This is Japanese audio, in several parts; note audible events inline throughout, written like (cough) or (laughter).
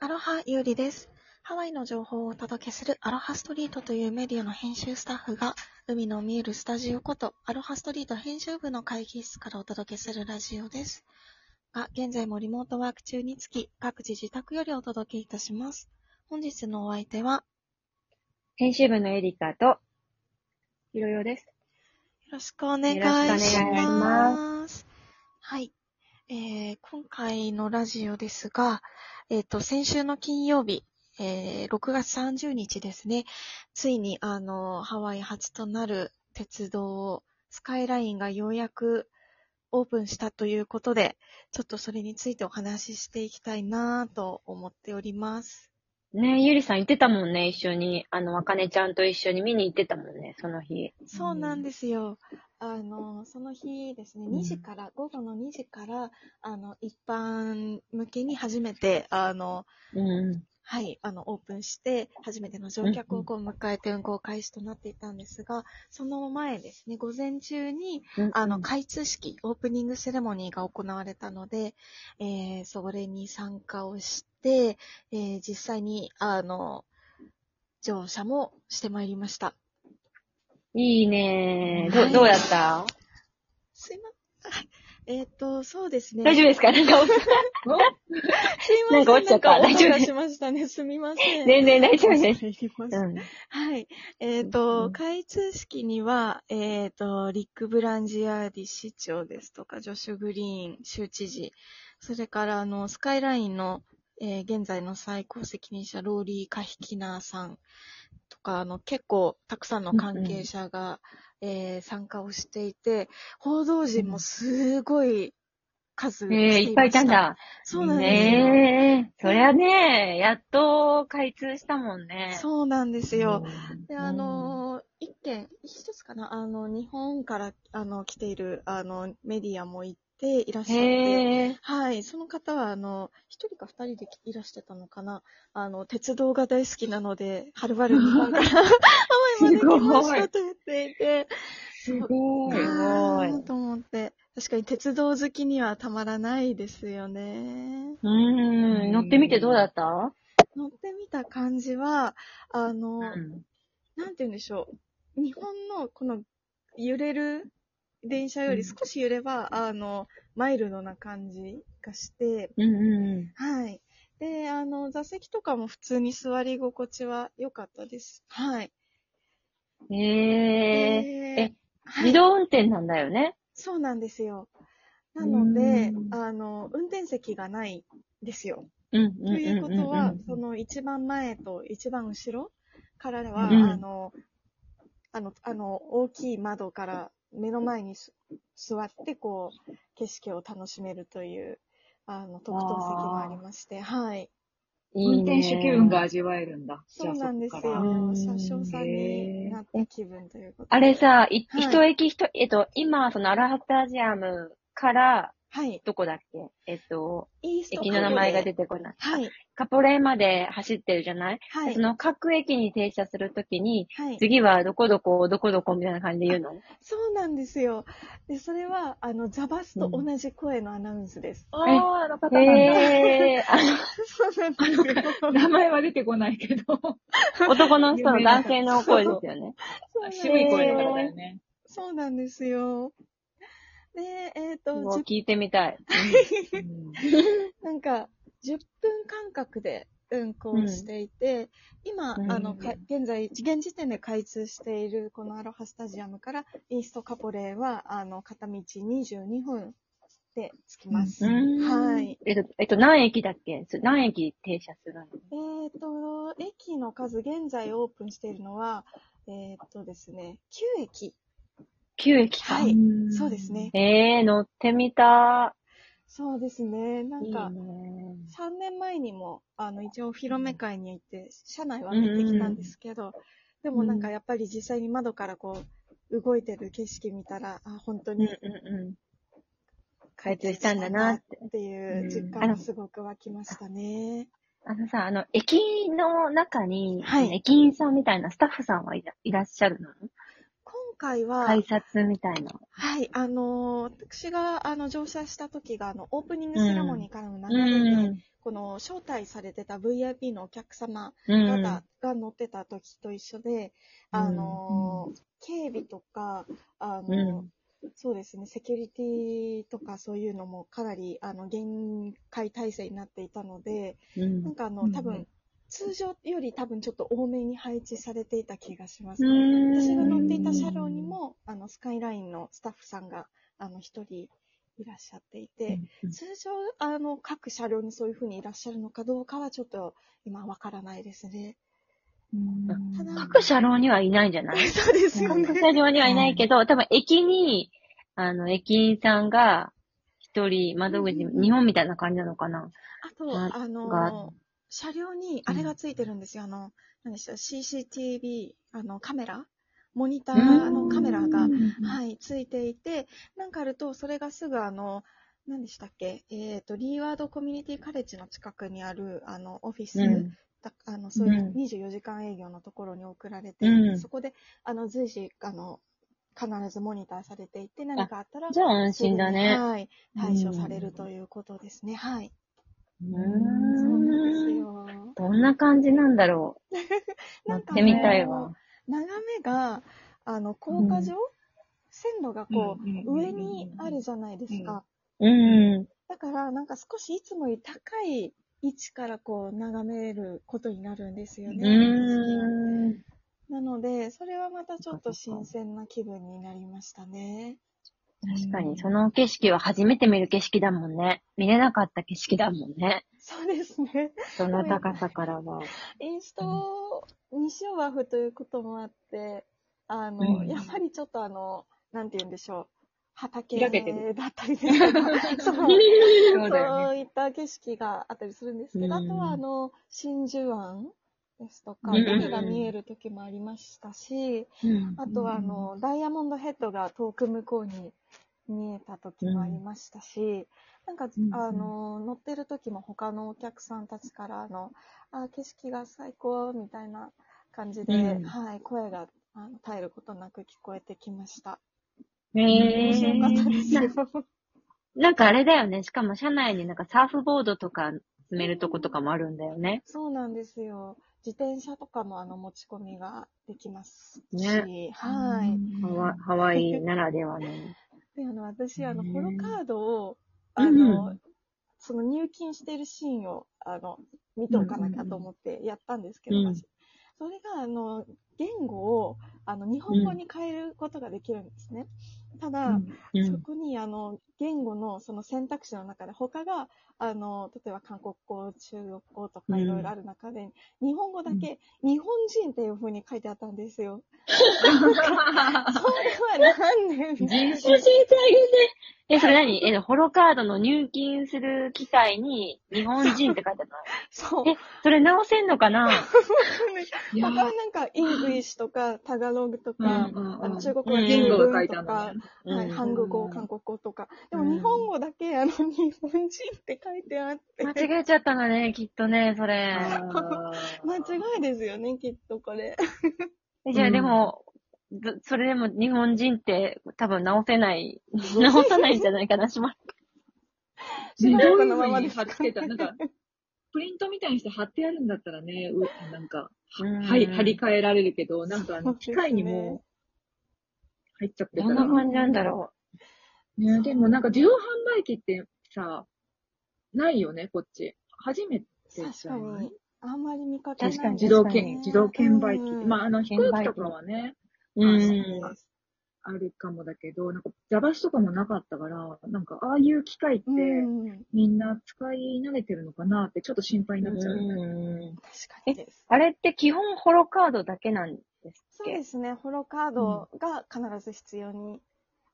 アロハゆうりです。ハワイの情報をお届けするアロハストリートというメディアの編集スタッフが、海の見えるスタジオこと、アロハストリート編集部の会議室からお届けするラジオです。が、現在もリモートワーク中につき、各自自宅よりお届けいたします。本日のお相手は、編集部のエリカと、ひろよです。よろしくお願いしよろしくお願いしま。ますはい。えー、今回のラジオですが、えっ、と、先週の金曜日、えー、6月30日ですね、ついに、あの、ハワイ初となる鉄道、スカイラインがようやくオープンしたということで、ちょっとそれについてお話ししていきたいなと思っております。ねゆりさん行ってたもんね、一緒に。あの、あかねちゃんと一緒に見に行ってたもんね、その日。そうなんですよ。あの、その日ですね、うん2時から、午後の2時から、あの、一般向けに初めて、あの、うん。はい、あの、オープンして、初めての乗客をこう迎えて運行開始となっていたんですが、その前ですね、午前中に、うん。あの、開通式、オープニングセレモニーが行われたので、えー、それに参加をして、えー、実際に、あの、乗車もしてまいりました。いいねはいど、どうやった？すいません。えっ、と、そうですね。大丈夫ですか？なんか。(laughs) なんか落ちちゃった。大丈夫しましたね。すみません。全然大丈夫です。はい。えっ、うと、ん。開通式には、えっ、と、リック・ブランジアーディ市長ですとか、ジョシュ・グリーン州知事、それから、あの、スカイラインの、えー現在の最高責任者、ローリー・カヒキナーさん。とか、あの、結構、たくさんの関係者が、えー参加をしていて、報道陣もすごい数ええいっぱいいたんだ。そうなんですよ。ねえ。そりゃねやっと開通したもんね。そうなんですよ。うんで、あ、のー一件、一つかな、あの、日本から、あの、来ている、あの、メディアも行っていらっしゃって、へえ。はい、その方は、あの、一人か二人でいらしてたのかな、あの、鉄道が大好きなので、はるばる日本から、(laughs) ハワイまで来ましたと言っていて、すごい。すあごい。ーと思って、確かに鉄道好きにはたまらないですよね。うーん。乗ってみてどうだった？乗ってみた感じは、あの、ん。なんて言うんでしょう。日本のこの揺れる電車より少し揺れば、あの、マイルドな感じがして、うんうん。はい。で、あの、座席とかも普通に座り心地は良かったです。はい。へえ。でえはい自動運転なんだよね。そうなんですよ。なのでう、んあの、運転席がないんですよ。ということは、うんその一番前と一番後ろからは、うんあの、あの、あの、大きい窓から目の前にす座って、こう、景色を楽しめるという、あの、特等席もありまして、はい。いいね運転手気分が味わえるんだ。そうなんですよ。うん車掌さんになった気分ということで。あれ、さ、いはい一駅一、えっと、今、そのアラハスタジアムから、はい。どこだっけ？えっと、イースト駅の名前が出ててこない。はい。カポレーまで走ってるじゃない、はいそ。の各駅に停車するときに、はい。次はどこどこ、どこどこみたいな感じで言うの？そうなんですよ。で、それは、あの、ザバスと同じ声のアナウンスです。ああ、あの方なんだ。へー、あそうなんですよ。(laughs) 名前は出てこないけど。の、男の人の男性の声ですよね。そうなんです渋い声の方だよね。そうなんですよ。で、えっ、と、もう10聞いてみたい。う (laughs) んなんか、10分間隔で運行していて、今、うんあの、か現在、現時点で開通しているこのアロハスタジアムからイーストカポレーは、あの、片道22分で着きます。うんはい。えっと、えっと、何駅だっけ？す何駅停車するのえっ、と、駅の数、現在オープンしているのは、えっ、とですね、9駅。?9 駅か。はいんそうですね。えー、乗ってみたそうですね。なんいいか、ね。3年前にも、あの、一応お披露目会に行って、車内は見てきたんですけど、でもなんかやっぱり実際に窓からこう、動いてる景色見たら、あ、本当にうんうんうん。開通したんだなって。っていう実感がすごく湧きましたね。あのさ、あの、駅の中に、はい駅員さんみたいなスタッフさんはいらいらっしゃるの？今回は、改札みたいな。はい、あのー私が、あの、乗車した時が、あの、オープニングセレモニーからの流れで、うん。ここの招待されてた VIP のお客様うん。方が乗ってた時と一緒で、あの、警備とか、あの、うんそうですね、セキュリティとかそういうのもかなり、あの、限界体制になっていたので、うん。なんかあの、うん多分、通常より多分ちょっと多めに配置されていた気がします。うん。私が乗っていた車両にも、あの、スカイラインのスタッフさんが、あの、一人いらっしゃっていて、うん。通常、あの、各車両にそういうふうにいらっしゃるのかどうかはちょっと今わからないですね。各車両にはいないんじゃない？(laughs) そうですよね。各車両にはいないけど、多分駅に、あの、駅員さんが、一人窓口、うん日本みたいな感じなのかな？あと、はいあがの、車両にあれがついてるんですよ。あの、何でした ?CCTV、あの、カメラ？モニターのカメラが、はい、ついていて、なんかあると、それがすぐあの、何でしたっけ？えっ、と、リーワードコミュニティカレッジの近くにある、あの、オフィス、うん。だあの、そういううん24時間営業のところに送られて、うんそこで、あの、随時、あの、必ずモニターされていて、何かあったら、じゃあ安心だね。はい、対処されるということですね。はい。うそうなんです。よ。どんな感じなんだろう。(laughs) 乗なんかってみたいわ。眺めが、あの、高架上、線路がこう、うん上にあるじゃないですか。うん。だから、なんか少しいつもより高い位置からこう、眺めることになるんですようね。ーん。なので、それはまたちょっと新鮮な気分になりましたね。確かに、その景色は初めて見る景色だもんね。見れなかった景色だもんね。そうですね。その高さからは。インスト、西オワフということもあって、あの、うんやっぱりちょっとあの、なんて言うんでしょう。畑開けてる。だったりですとか、(laughs) そうそうだよね。そういった景色があったりするんですけど、うん。あとはあの、真珠湾ですとか、うん。海が見える時もありましたし、うん。あとはあの、ダイヤモンドヘッドが遠く向こうに見えた時もありましたし、なんか、うん。あの、乗ってる時も他のお客さんたちから、あの、あ、景色が最高みたいな感じで、うん。はい、声があの絶えることなく聞こえてきました。へ面白かったですー。よ。(laughs) なんかあれだよね。しかも車内になんかサーフボードとか積めるとことかもあるんだよね。そうなんですよ。自転車とかもあの持ち込みができますし、ねはい。ハワハワイならではの。で、あの、私、あの、ねホロカードを、うんあの、その入金しているシーンを、あの、見ておかなきゃと思ってやったんですけど、うん私それが、あの、言語を、あの、日本語に変えることができるんですね。ただ、うん。そこに、あの、言語のその選択肢の中で、他が、あの、例えば韓国語、中国語とうんかいろいろある中で、日本語だけ、日本人っていう風に書いてあったんですよ。それはなんで？教えてあげて。え、それ何？え、 HOLOカードの入金する機械に日本人って書いてある (laughs) そう。のえ、それ直せんのかな？(laughs) 他はなんか、イングリッシュとか、タガログとか、うんうんうんあの中国語言語とかね、。はい、うんハング語、うん韓国語とか。でもうん日本語だけ、あの、日本人って書いてあって、間違えちゃったんだね、きっとね、それ。(laughs) 間違いですよね、きっとこれ。えじゃあうんでも、ずそれでも日本人って多分直せない、(laughs) 直さないんじゃないかな、しましばらくのままで貼っつけたなんか、プリントみたいにして貼ってあるんだったらね、うなんか、うんはい、貼り替えられるけど、なんかあの、機械にも入っちゃってたら。どんな感じなんだろね、でもなんか自動販売機ってさ、ないよね、こっち。初めてじゃない？に。あんまり見かけない確かに自動確かに券、自動券売機。うんまあ、あの、飛行機とかはね、う。ん。すあるかもだけど、なんか、座橋とかもなかったから、なんか、ああいう機械って、うん、みんな使い慣れてるのかなって、ちょっと心配になっちゃう。うん確かにです。あれって基本ホロカードだけなんですっそうでけすね、ホロカードが必ず必要に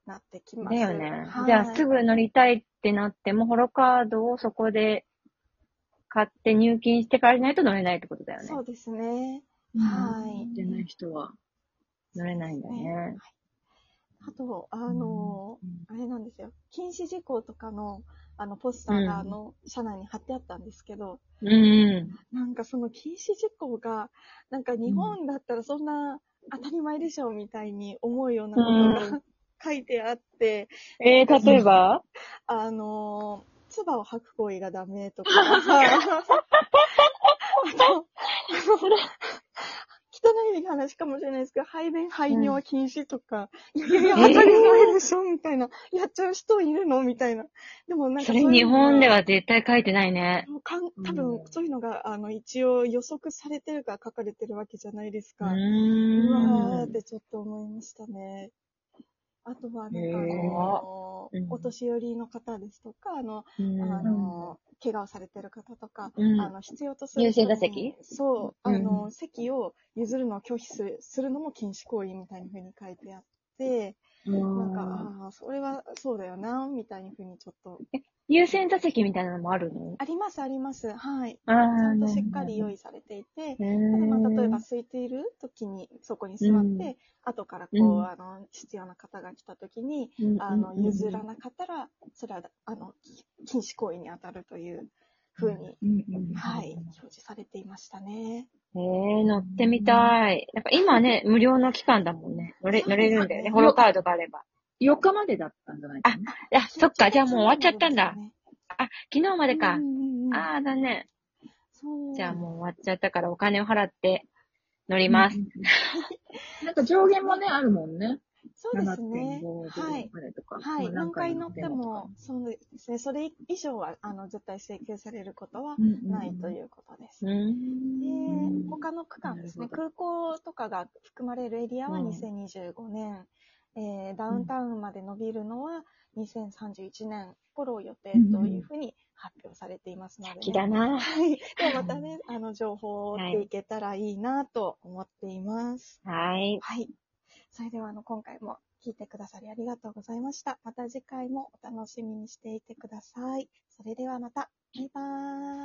なってきます。だよね。はいじゃあすぐ乗りたいってなっても、ホロカードをそこで買って入金してからないと乗れないってことだよねそ。うですね。うんはいじゃない人は。乗れないんだね。あと、あの、うん。あれなんですよ。禁止事項とかの、あの、ポスターが、うん。あの、車内に貼ってあったんですけど、うん。なんかその禁止事項が、なんか日本だったらそんな当たり前でしょ、みたいに思うようなことが、う書いてあって、えー、例えば？あの、唾を吐く行為がダメとか、あと、あの (laughs) 汚い話かもしれないですけど、排便、排尿禁止とか、いやいやいや、当たり前でしょみたいな。やっちゃう人いるのみたいな。でもなんかそれ日本では絶対書いてないね。もうかん多う分んそういうのが、あの、一応予測されてるから書かれてるわけじゃないですか。うー。うんわーってちょっと思いましたね。あとは、なんかあへの、お年寄りの方ですとか、あの、うん。あの、怪我をされてる方とか、うん。あの、必要とする優先座席？そう、あうん。の、席を譲るのを拒否するするのも禁止行為みたいな風に書いてあって、なんか、ああ、それはそうだよな、みたいな風にちょっと。優先座席みたいなのもあるの？あります、あります。はい。あちゃんとしっかり用意。意されていて、へただまあ、例えばー空いている時にそこに座って、うん後からこう、うんあの、必要な方が来た時に、うんあの、譲らなかったら、それは、あの、禁止行為に当たるという風に、うんうんはい、表示されていましたね。えー、乗ってみたい。なんか今ね、無料の期間だもんね。乗れ、乗れるんだよね。ホロカードがあれば。4日までだったんじゃないかな。いや、そっか、じゃあもう終わっちゃったんだ。ね。昨日までかうん。うんうん、ああ、だね。そう。じゃあもう終わっちゃったからお金を払って乗ります。うんうんなんか上限もね、あるもんね。そうですね。7.5はい。までとか。はい。まあ何回乗っても、そうですね。それ以上は、あの、絶対請求されることはうんうんないということです。うーん。で、他の区間ですね、空港とかが含まれるエリアはうん2025年、えーダウンタウンまで伸びるのは2031年頃を予定というふうに発表されていますので、ね先だな。はい。でもまたね、あの、情報を追っていけたらいいなと思っています。はい。はい。それでは、あの、今回も聞いてくださりありがとうございました。また次回もお楽しみにしていてください。それではまた、バイバーイ。